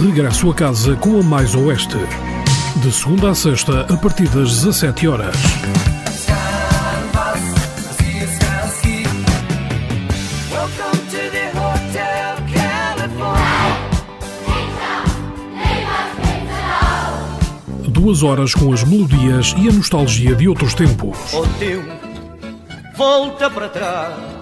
regresso a casa com a Mais Oeste. De segunda a sexta, a partir das 17 horas. Duas horas com as melodias e a nostalgia de outros tempos. O tempo volta para trás.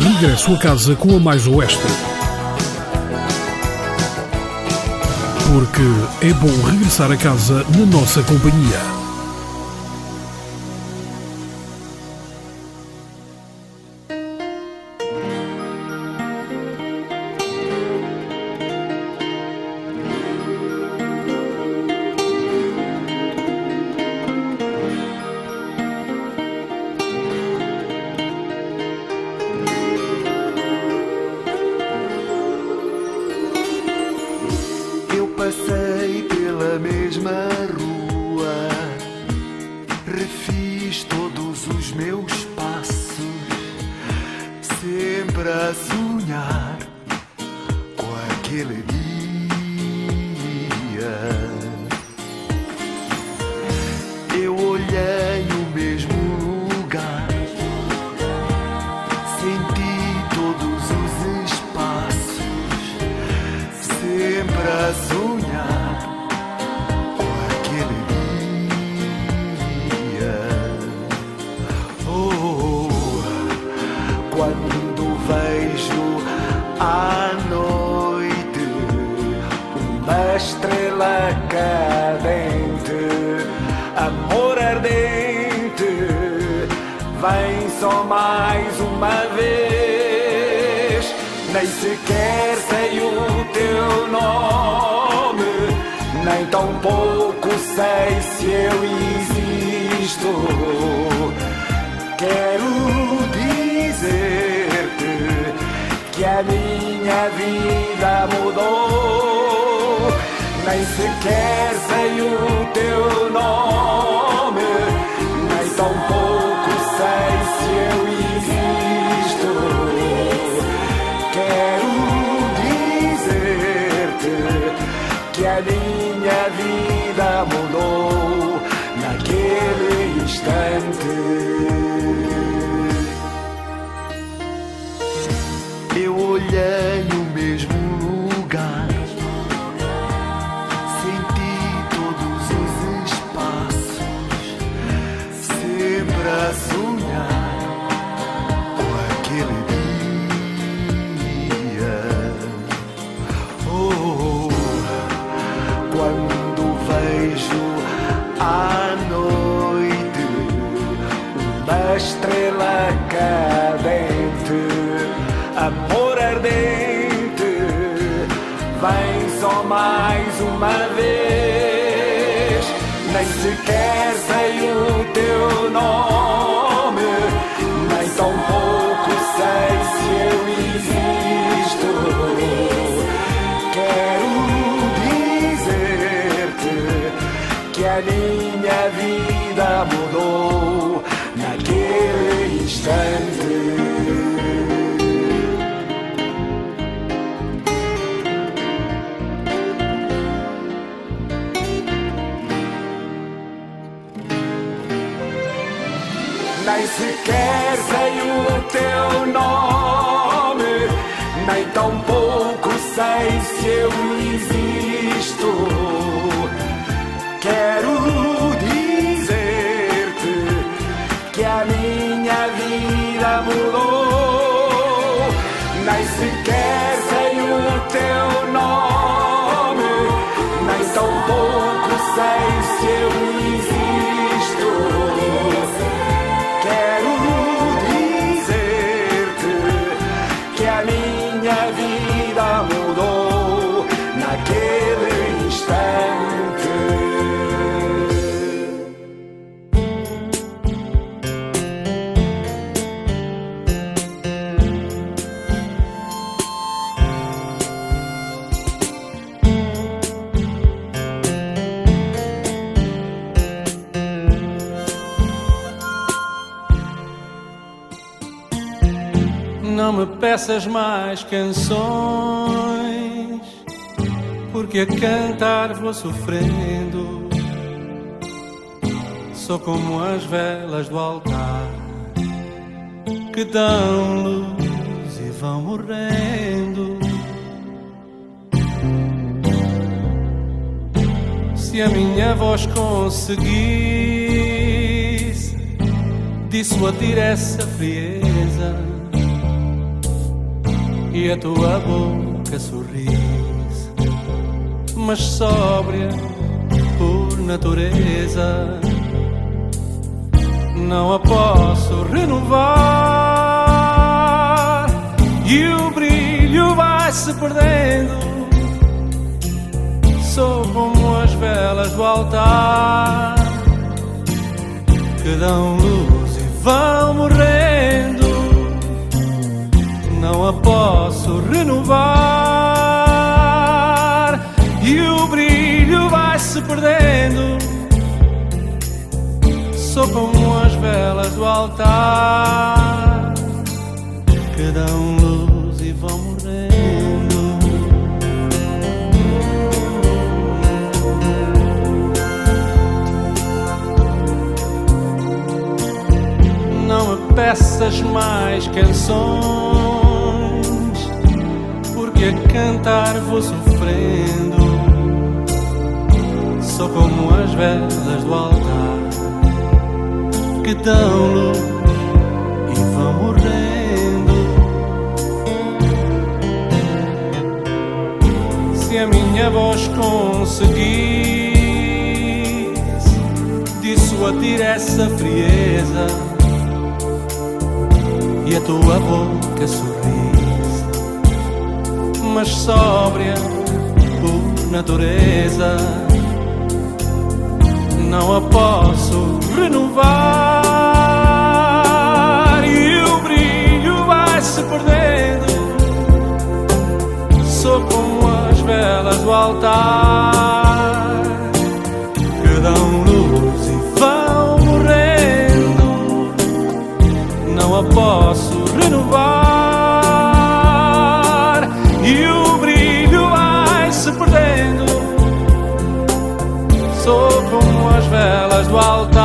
Regresso a casa com a Mais Oeste. Porque é bom regressar a casa na nossa companhia. teu nome. Nem tão pouco sei se eu existo. Quero dizer-te que é a minha nome. Nem tão pouco sei se eu existo. Quero dizer-te que a minha vida mudou naquele instante. quer sei o teu nome, nem tão pouco. Peças mais canções, porque a cantar vou sofrendo. Sou como as velas do altar que dão luz e vão morrendo. Se a minha voz conseguisse dissuadir essa frieza e a tua boca sorriso, mas sóbria por natureza, não a posso renovar e o brilho vai se perdendo sou como as velas do altar que dão luz e vão morrendo. Não a posso renovar e o brilho vai se perdendo. Sou como as velas do altar que dão luz e vão morrendo. não me peças mais canções, porque a cantar vou sofrendo. Sou como as velas do altar que dão luz e vão morrendo. Se a minha voz conseguir dissuadir essa frieza e a tua boca sorriso, mas sóbria por natureza. Não a posso renovar e o brilho vai se perdendo. Sou como as velas do altar velas do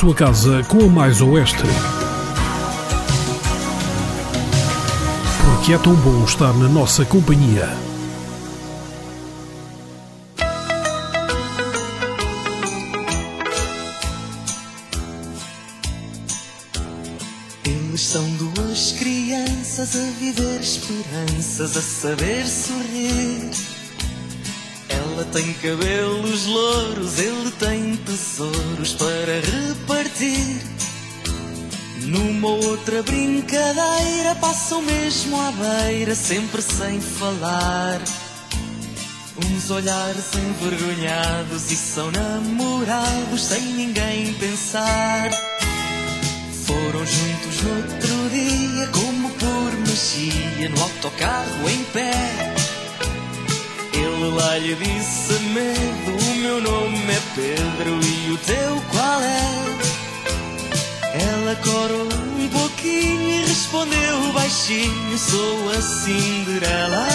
Regresso a casa com a Mais Oeste. Porque é tão bom estar na nossa companhia. Eles são duas crianças a viver esperanças, a saber sorrir. Tem cabelos louros, ele tem tesouros para repartir. Numa outra brincadeira, passam mesmo à beira, sempre sem falar. Uns olhares envergonhados e são namorados sem ninguém pensar. Foram juntos no outro dia, como por magia, no autocarro em pé. Ele lá lhe disse medo, o meu nome é Pedro e o teu qual é? Ela corou um pouquinho e respondeu baixinho: Sou a Cinderela.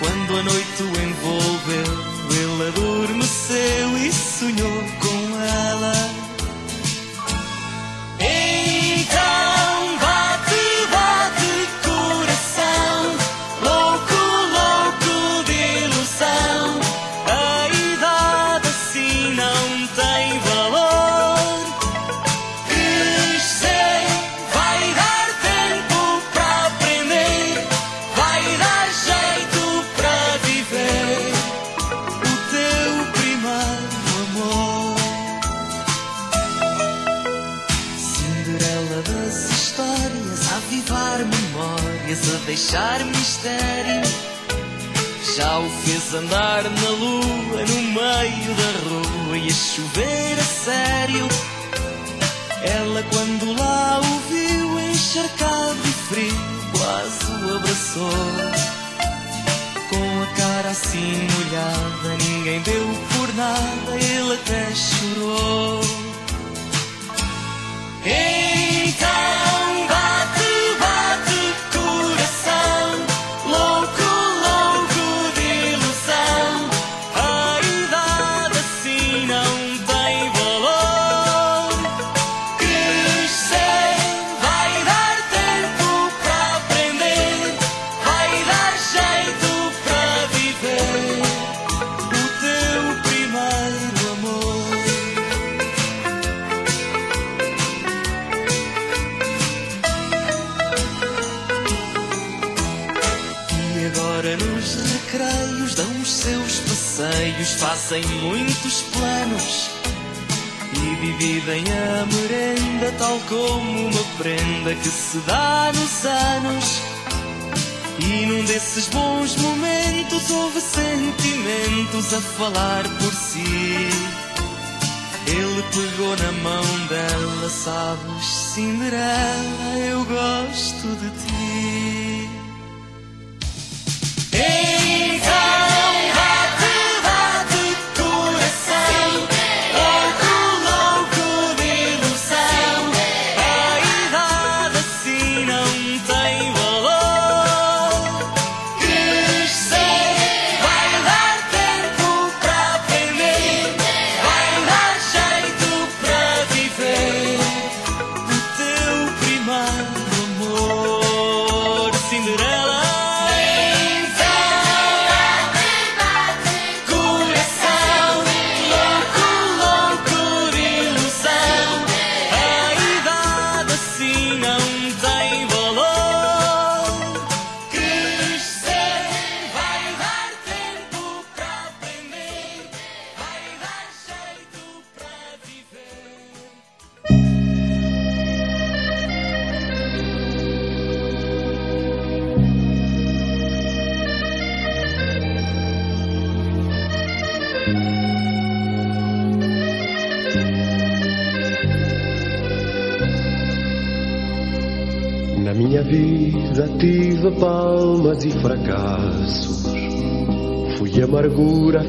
Quando a noite o envolveu, ele adormeceu e sonhou com ela. A deixar mistério. Já o fez andar na lua, no meio da rua e a chover a sério. Ela quando lá o viu encharcado e frio, quase o abraçou. Com a cara assim molhada, ninguém deu por nada, ele até chorou. Então fazem muitos planos e dividem a merenda tal como uma prenda que se dá nos anos. E num desses bons momentos houve sentimentos a falar por si. Ele pegou na mão dela, sabes, Cinderela, eu gosto de ti.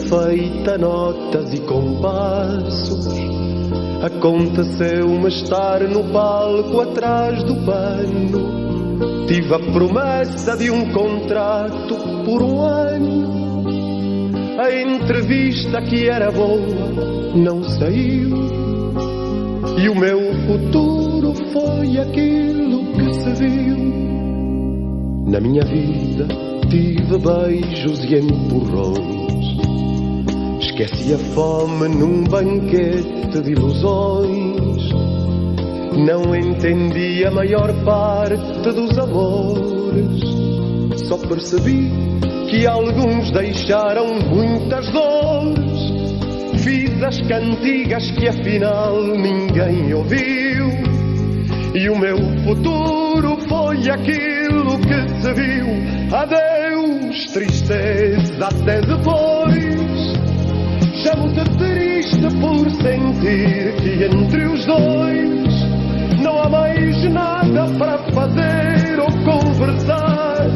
Feita notas e compassos. Aconteceu-me estar no palco atrás do pano. Tive a promessa de um contrato por um ano. A entrevista que era boa não saiu. E o meu futuro foi aquilo que se viu. Na minha vida tive beijos e empurrões. Esqueci a fome num banquete de ilusões. Não entendi a maior parte dos amores. Só percebi que alguns deixaram muitas dores. Fiz as cantigas que afinal ninguém ouviu. E o meu futuro foi aquilo que se viu. Adeus, tristeza, até depois. Chamo-te triste por sentir que entre os dois não há mais nada para fazer ou conversar.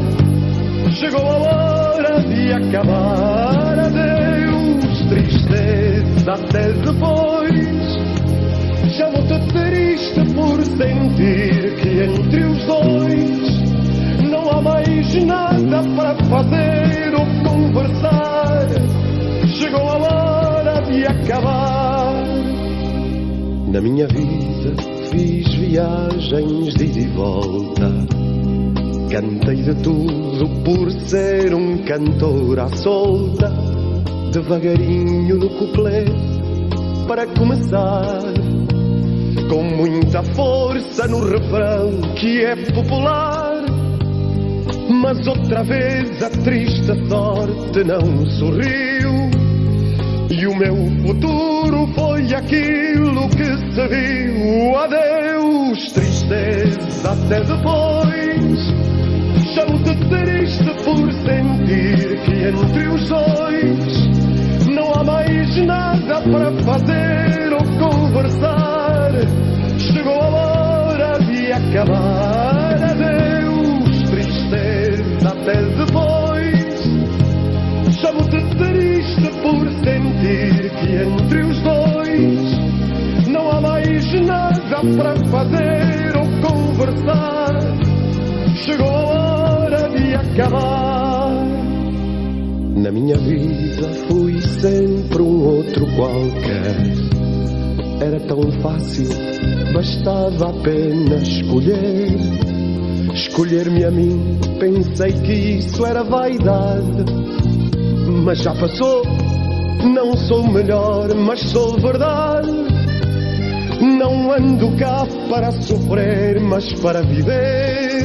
Chegou a hora de acabar. Adeus, tristeza, até depois. Chamo-te triste por sentir que entre os dois não há mais nada para fazer ou conversar. Chegou a hora de acabar. Na minha vida fiz viagens de ida e volta. Cantei de tudo por ser um cantor à solta. Devagarinho no couplet para começar. Com muita força no refrão que é popular. Mas outra vez a triste sorte não sorriu. E o meu futuro foi aquilo que se viu. Adeus, tristeza, até depois. Chamo-te triste por sentir que entre os dois não há mais nada para fazer entre os dois não há mais nada para fazer ou conversar. Chegou a hora de acabar. Na minha vida fui sempre um outro qualquer. Era tão fácil, bastava apenas escolher. Escolher-me a mim, pensei que isso era vaidade. Mas já passou, não sou melhor, mas sou verdade. Não ando cá para sofrer, mas para viver.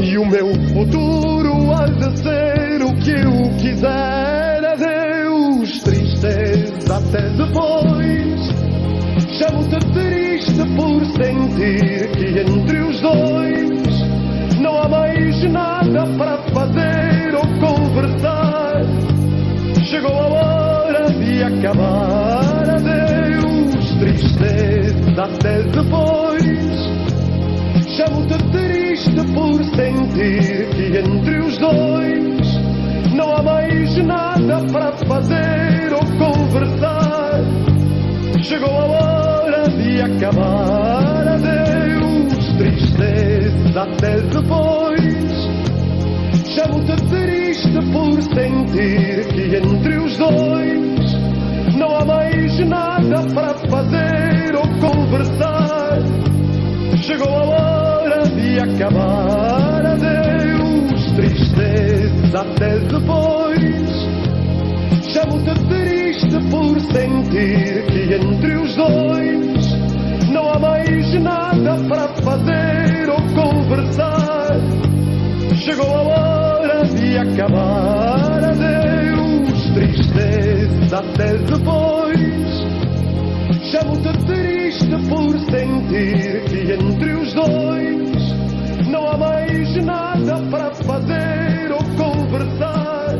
E o meu futuro há de ser o que eu quiser. Adeus, tristeza, até depois. Chamo-te triste por sentir por sentir que entre os dois não há mais nada para fazer ou conversar. Chegou a hora de acabar. Adeus, tristeza, até depois. Chamo-te triste por sentir que entre os dois não há mais nada para fazer ou conversar. Chegou a hora de acabar. Adeus, tristeza, até depois. Chamo-te triste por sentir que entre os dois não há mais nada para fazer ou conversar. Chegou a hora de acabar. Adeus, tristeza, até depois. Chamo-te triste por sentir que entre mais nada para fazer ou conversar.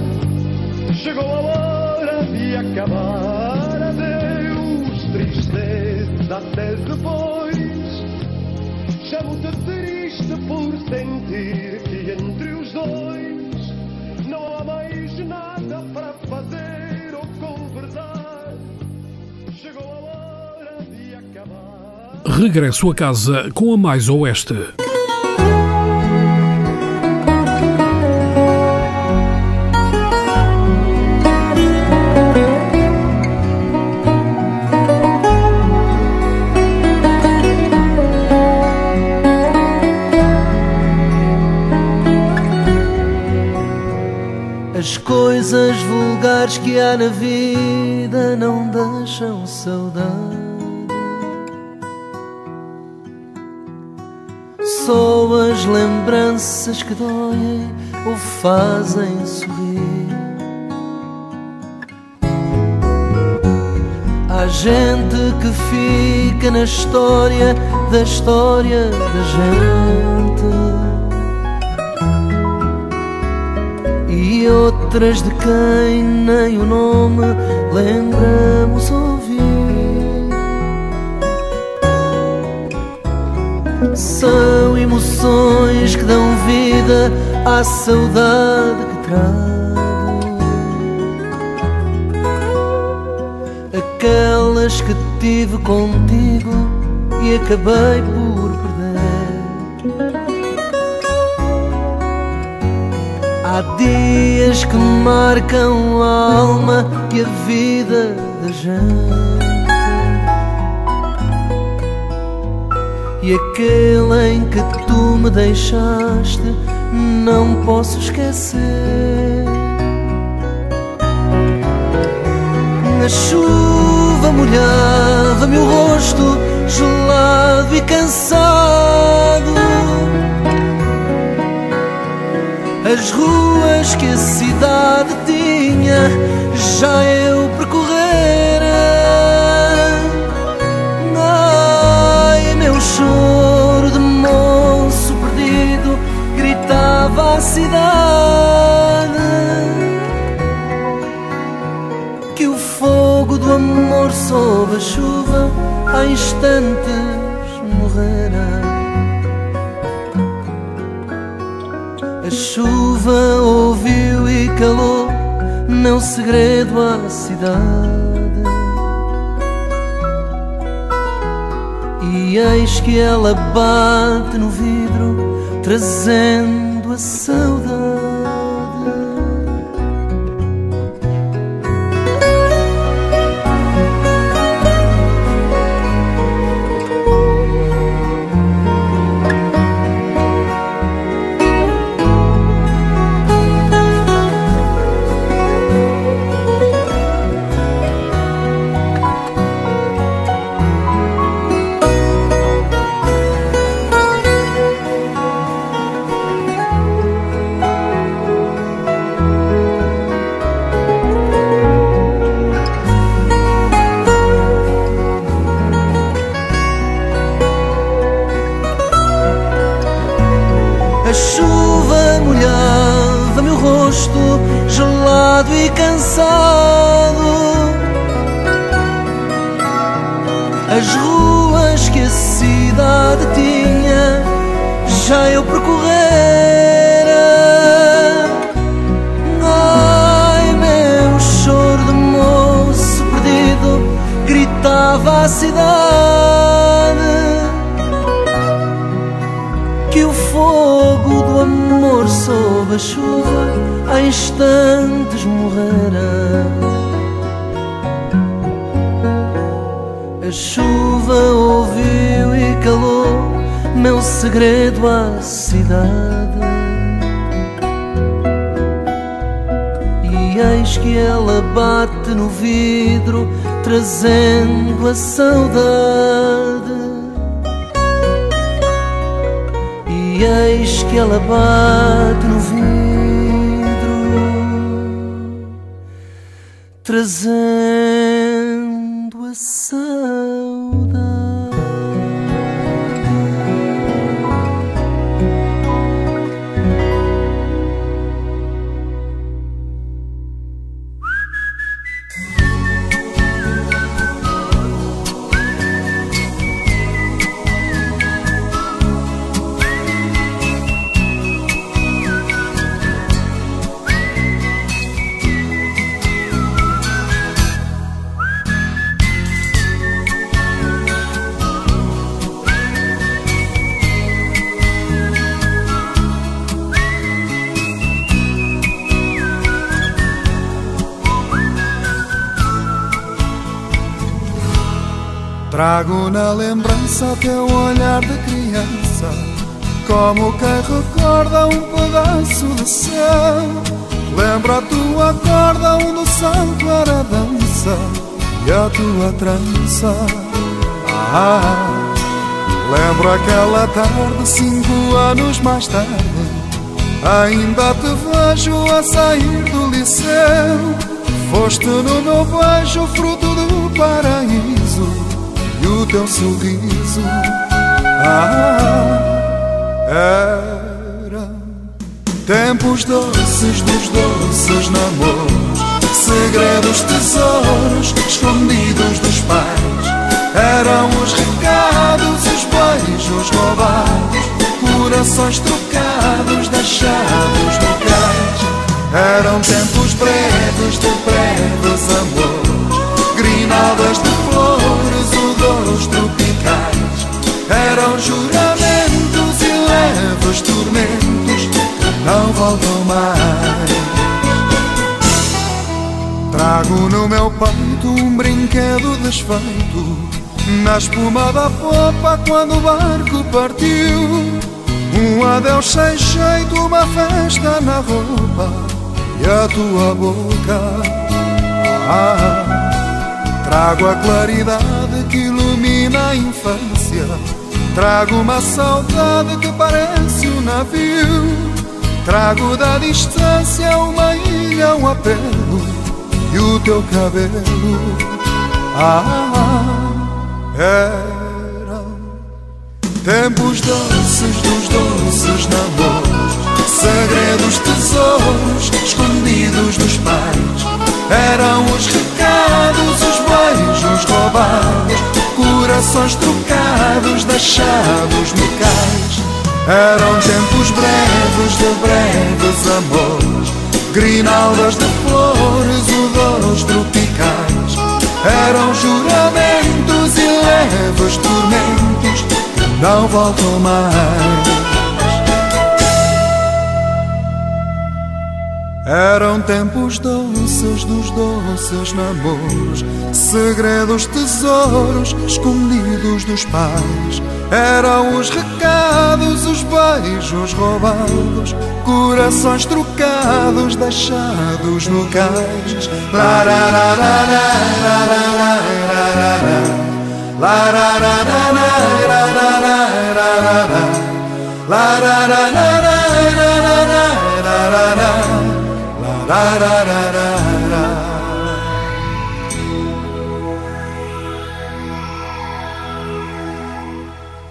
Chegou a hora de acabar. Adeus, tristeza, até depois. Chamo-te triste por sentir que entre os dois não há mais nada para fazer ou conversar. Chegou a hora de acabar. Regresso a casa com a Mais Oeste. Vulgares que há na vida não deixam saudade. Só as lembranças que doem o fazem sorrir. Há gente que fica na história da história da gente. E outras de quem nem o nome lembramos ouvir. São emoções que dão vida à saudade que trago. Aquelas que tive contigo e acabei por Há dias que marcam a alma e a vida da gente. E aquele em que tu me deixaste não posso esquecer. A chuva molhava-me o rosto, gelado e cansado. As ruas que a cidade tinha, já eu percorrera. Ai, meu choro de moço perdido, gritava a cidade. Que o fogo do amor sob a chuva, há instantes chuva ouviu e calou meu segredo à cidade. E eis que ela bate no vidro, trazendo a saudade. À cidade. E eis que ela bate no vidro, trazendo a saudade. E eis que ela bate no vidro, trazendo a saudade. Lembrança teu olhar de criança, como quem recorda um pedaço de céu. Lembra a tua corda onde o santo era dança e a tua trança. Ah, lembro aquela tarde, cinco anos mais tarde. Ainda te vejo a sair do liceu. Foste no meu beijo, fruto do paraíso e o teu sorriso ah, era tempos doces dos doces namoros, segredos, tesouros escondidos dos pais. Eram os recados, os beijos roubados, corações trocados, deixados no cais. Eram tempos breves de breves Trago no meu peito um brinquedo desfeito. Na espuma da popa quando o barco partiu. Um adeus sem jeito, uma festa na roupa. E a tua boca? Ah, Trago a claridade que ilumina a infância. Trago uma saudade que parece um navio. Trago da distância uma ilha, um apelo e o teu cabelo. Ah, eram tempos doces dos doces namoros, segredos, tesouros escondidos dos pais. Eram os recados, os beijos roubados, corações trocados, deixados no cais. Eram tempos breves de breves amores Grinaldas de flores, odores tropicais. Eram juramentos e leves tormentos não voltam mais Eram tempos doces dos doces namoros Segredos, tesouros escondidos dos pais Eram os recados, os beijos roubados Corações trocados, deixados no cais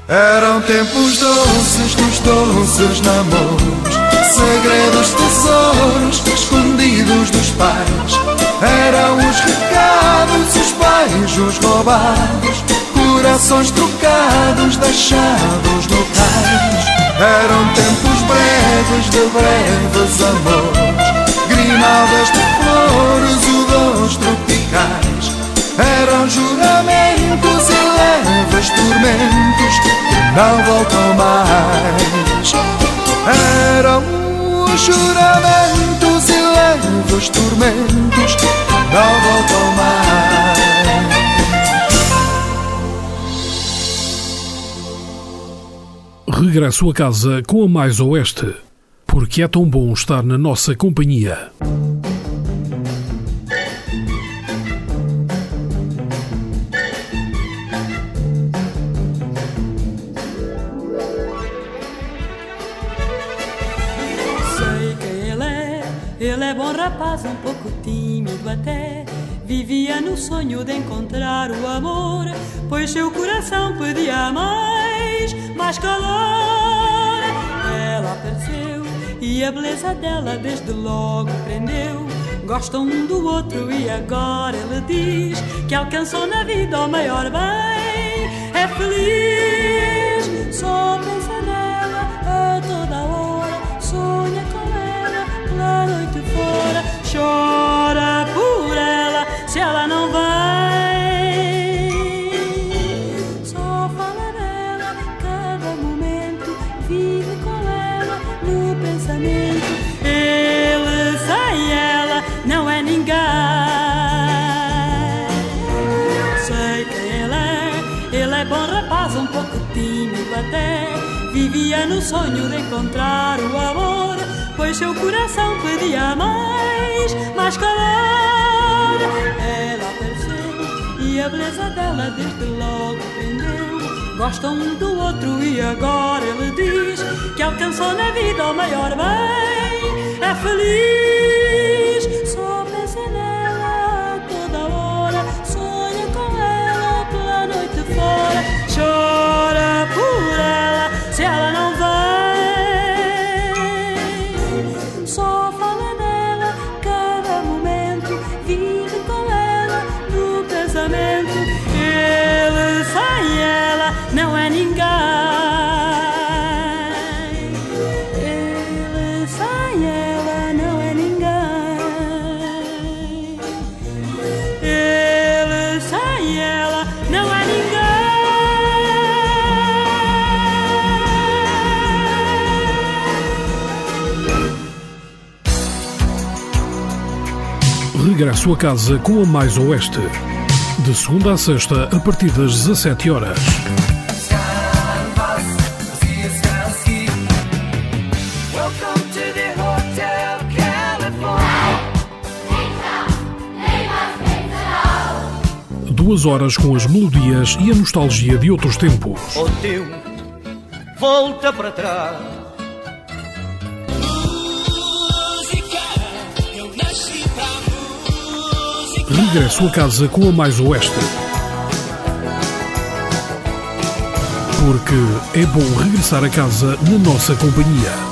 Eram tempos doces dos doces namoros Segredos, tesouros escondidos dos pais. Eram os recados, os beijos roubados Corações trocados, deixados no cais. Eram tempos breves de breves amores Grinadas de flores, odores tropicais. Eram juramentos e leves tormentos Que não voltam mais. Eram juramentos e leves tormentos Que não voltam mais. Regresso a casa com a Mais Oeste porque é tão bom estar na nossa companhia. Sei quem ele é, ele é bom rapaz, um pouco tímido até. Vivia no sonho de encontrar o amor, pois seu coração pedia mais, mais calor. Ela apareceu e a beleza dela desde logo prendeu. Gostam um do outro e agora ele diz que alcançou na vida o maior bem. É feliz, só pensa nela a toda hora, sonha com ela pela noite fora, chora sonho de encontrar o amor, pois seu coração pedia mais, mais calor. Ela apareceu e a beleza dela desde logo prendeu. Gostam um do outro e agora ele diz que alcançou na vida o maior bem. É feliz, regresso a casa com a Mais Oeste. De segunda a sexta, a partir das 17 horas. Duas horas com as melodias e a nostalgia de outros tempos. O tempo volta para trás. Regresso a casa com a Mais Oeste. Porque é bom regressar a casa na nossa companhia.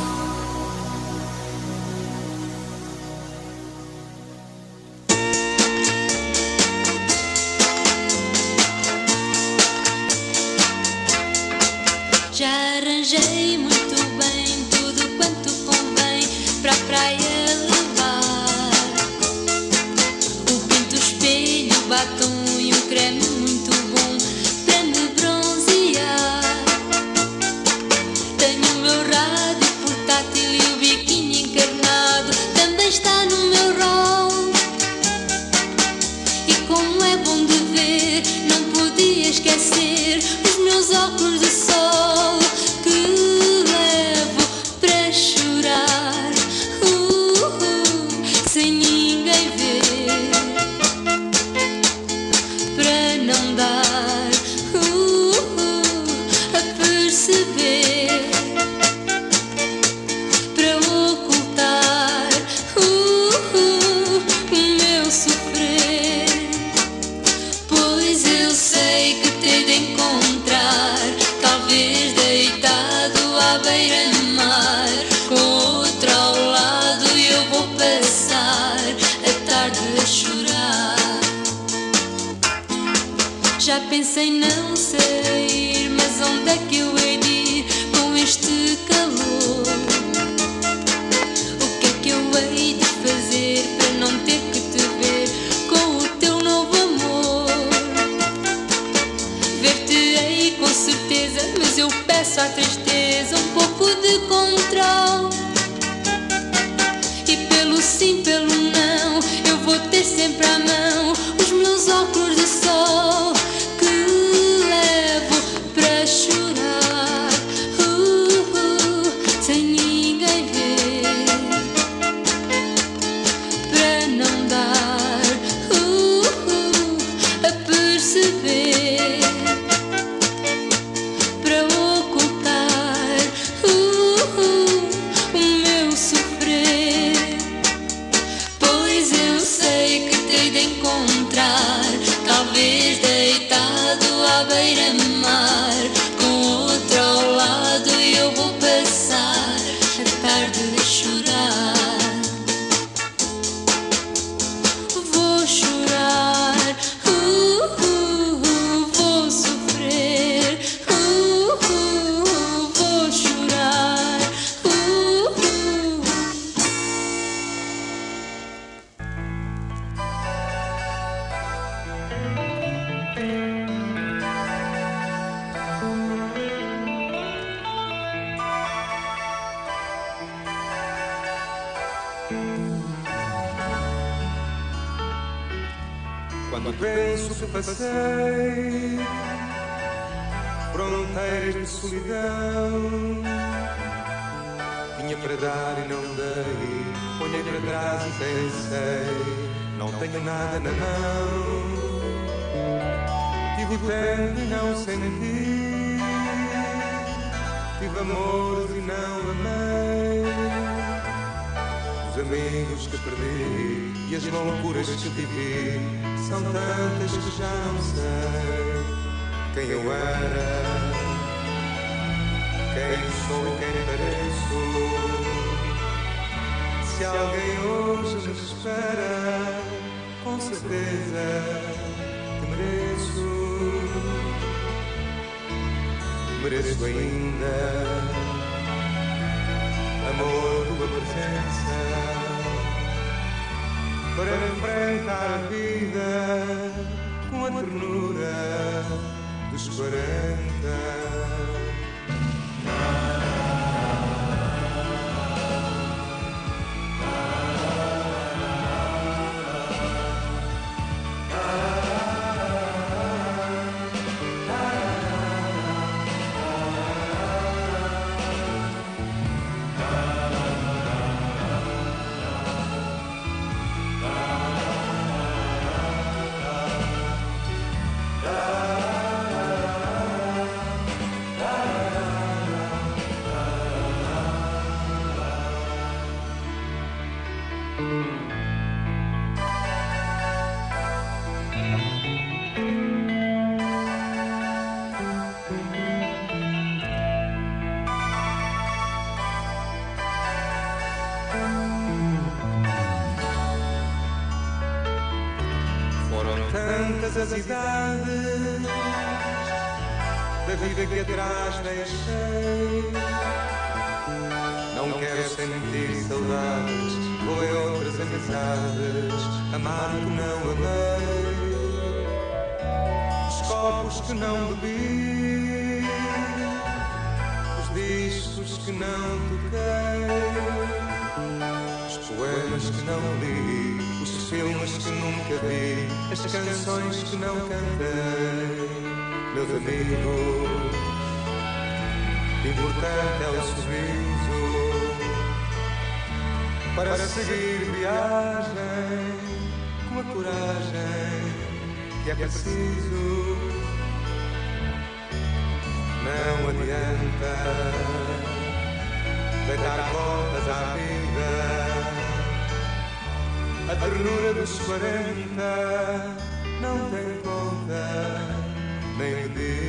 Penso passei fronteiras de solidão, tinha para dar e não dei. Olhei para trás e pensei, não tenho nada na mão. Tive tempo e não senti, tive amores e não amei. Os amigos que perdi e as loucuras que vivi são tantas que já não sei quem eu era, quem sou e quem pareço. Se alguém hoje me espera, com certeza que mereço. Mereço ainda amor, tua presença para enfrentar a vida com a ternura dos quarenta. As idades da vida que atrás deixei. Não quero sentir saudades, vou em outras amizades, amar que não amei, os copos que não bebi, os discos que não toquei, os poemas que não li, os filmes que nunca vi, as canções que não cantei, meus amigos. Importante é o sorriso para seguir viagem com a coragem que é preciso. Não adianta deitar voltas à vida. A ternura dos 40 não tem conta nem medida.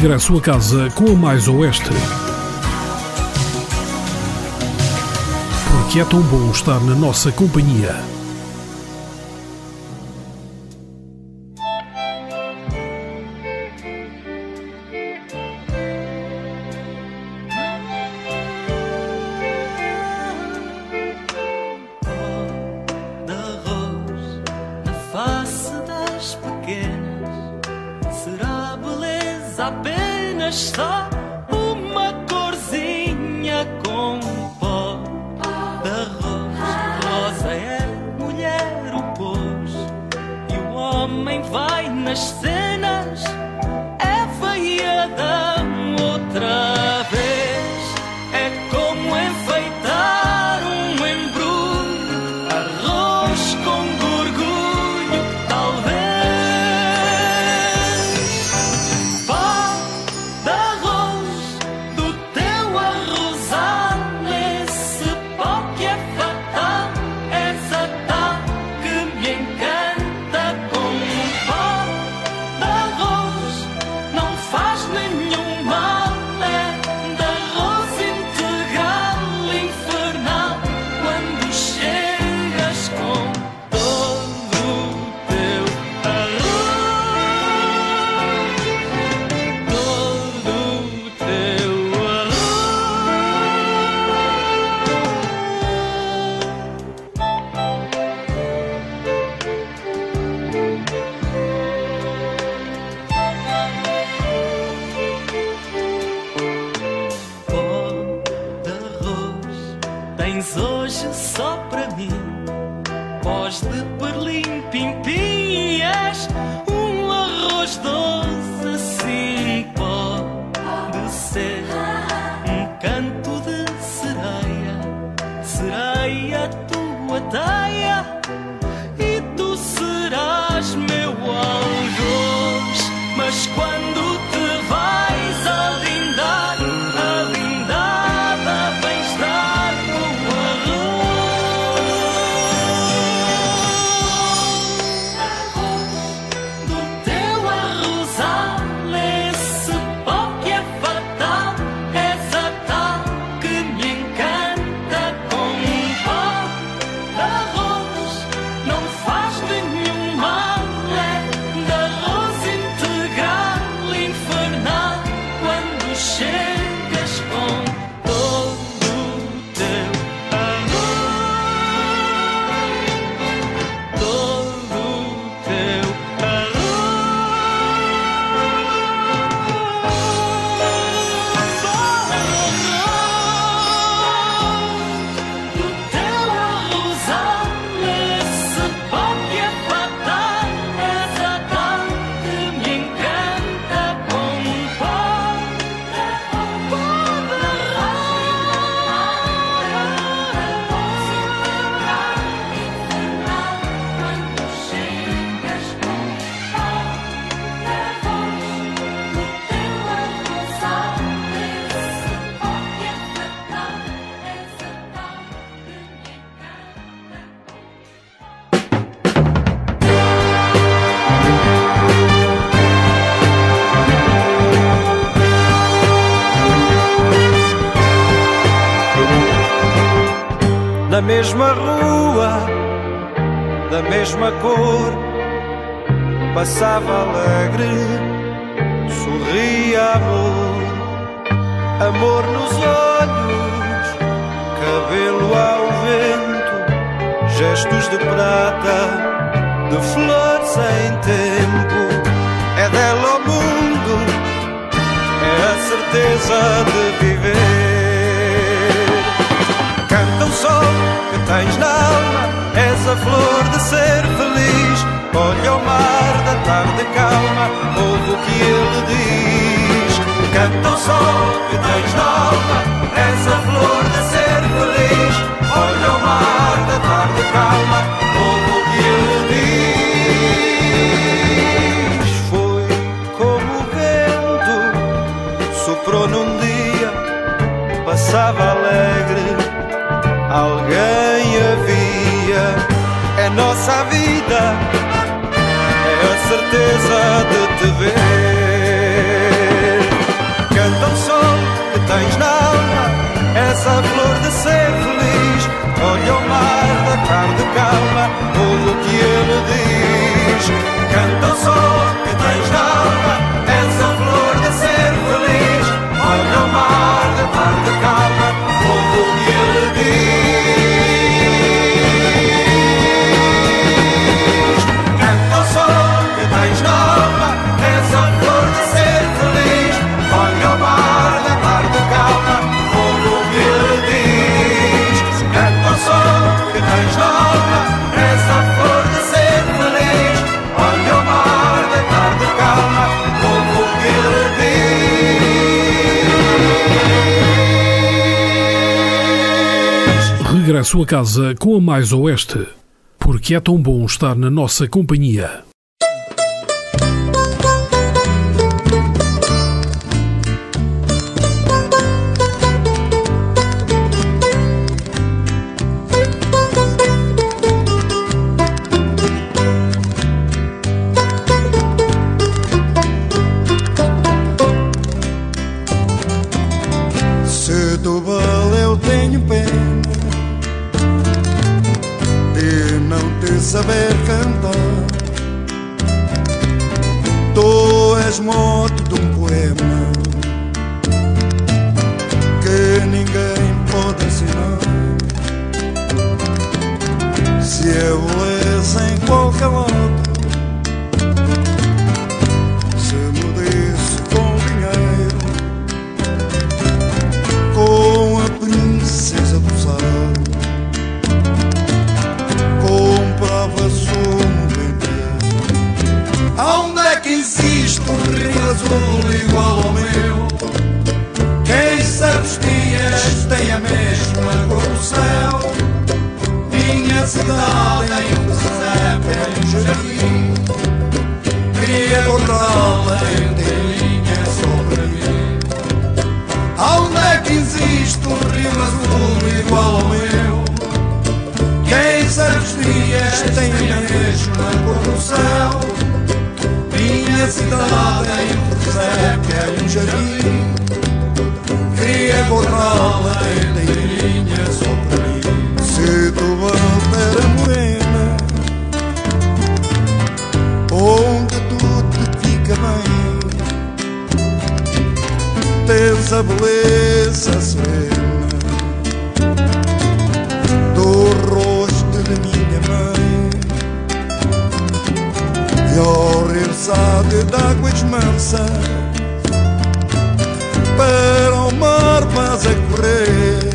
Regresso a casa com a Mais Oeste. Porque é tão bom estar na nossa companhia. Alegre, sorria amor, amor nos olhos, cabelo ao vento, gestos de prata, de flor sem tempo. É dela o mundo, é a certeza de viver. Canta o sol que tens na alma, és a flor de ser feliz. Olha o mar da tarde calma, ouve o que ele diz. Canta o sol que tens na alma, és a flor de ser feliz. Olha o mar da tarde calma, ouve o que ele diz. Foi como o vento, soprou num dia, passava alegre alguém havia. É nossa vida, certeza de te ver. Canta o sol que tens na alma, essa flor de ser feliz. Olha o mar da tarde calma, ouve o que ele diz. Canta o sol Regresso a casa com a Mais Oeste, porque é tão bom estar na nossa companhia. Cidade em um presépio, em um jardim Queria encontrá-la inteirinha sobre mim Aonde é que existe um rio azul igual ao meu? Quem sabe os dias tem a mesma cor do céu Minha cidade é um presépio, é um jardim Queria encontrá-la inteirinha para mim Se tu era morena. Onde tudo te fica bem? Tens a beleza serena do rosto de minha mãe. E ao reversado de águas mansas para o mar vas a correr.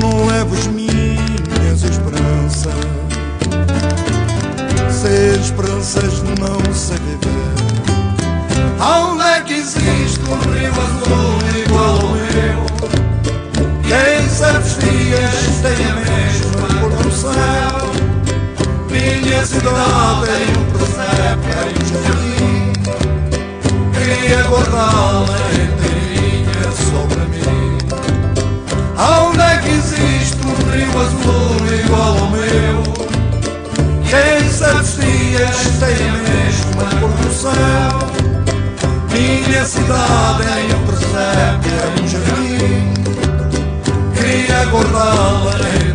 Não leves esperanças sem esperanças não sei viver Aonde é que existe um rio azul igual ao meu? Quem sabe dias tem a mesma cor do céu Minha cidade é um presépio, é um jardim. Queria guardá-la inteirinha cidade é um presépio, é um jardim. Queria acordá-la inteirinha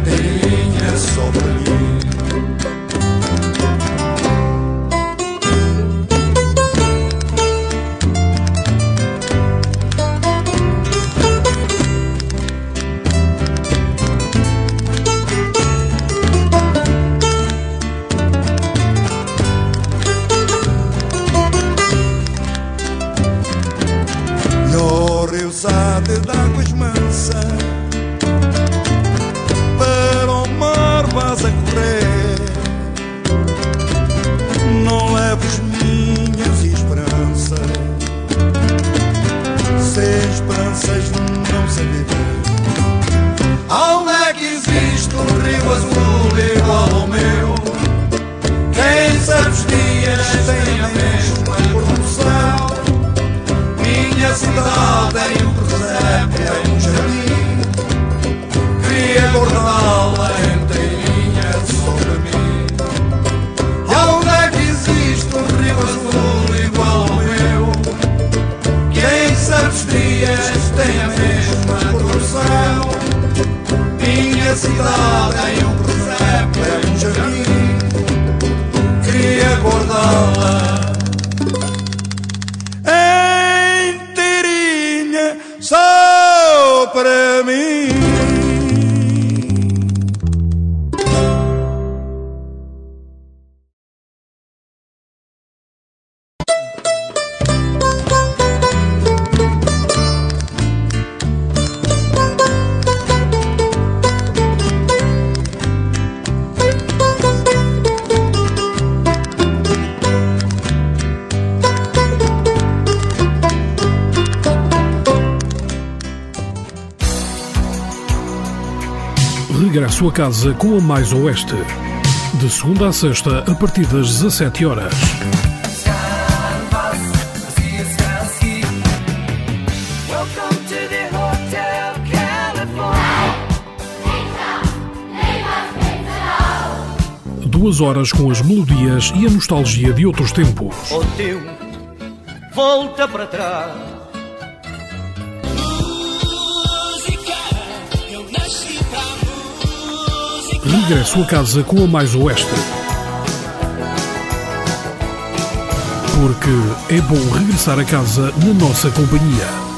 cidade tem Regresso a casa com a Mais Oeste. De segunda a sexta, a partir das 17 horas. Duas horas com as melodias e a nostalgia de outros tempos. O tempo volta para trás. Regresso a casa com a Mais Oeste. Porque é bom regressar a casa na nossa companhia.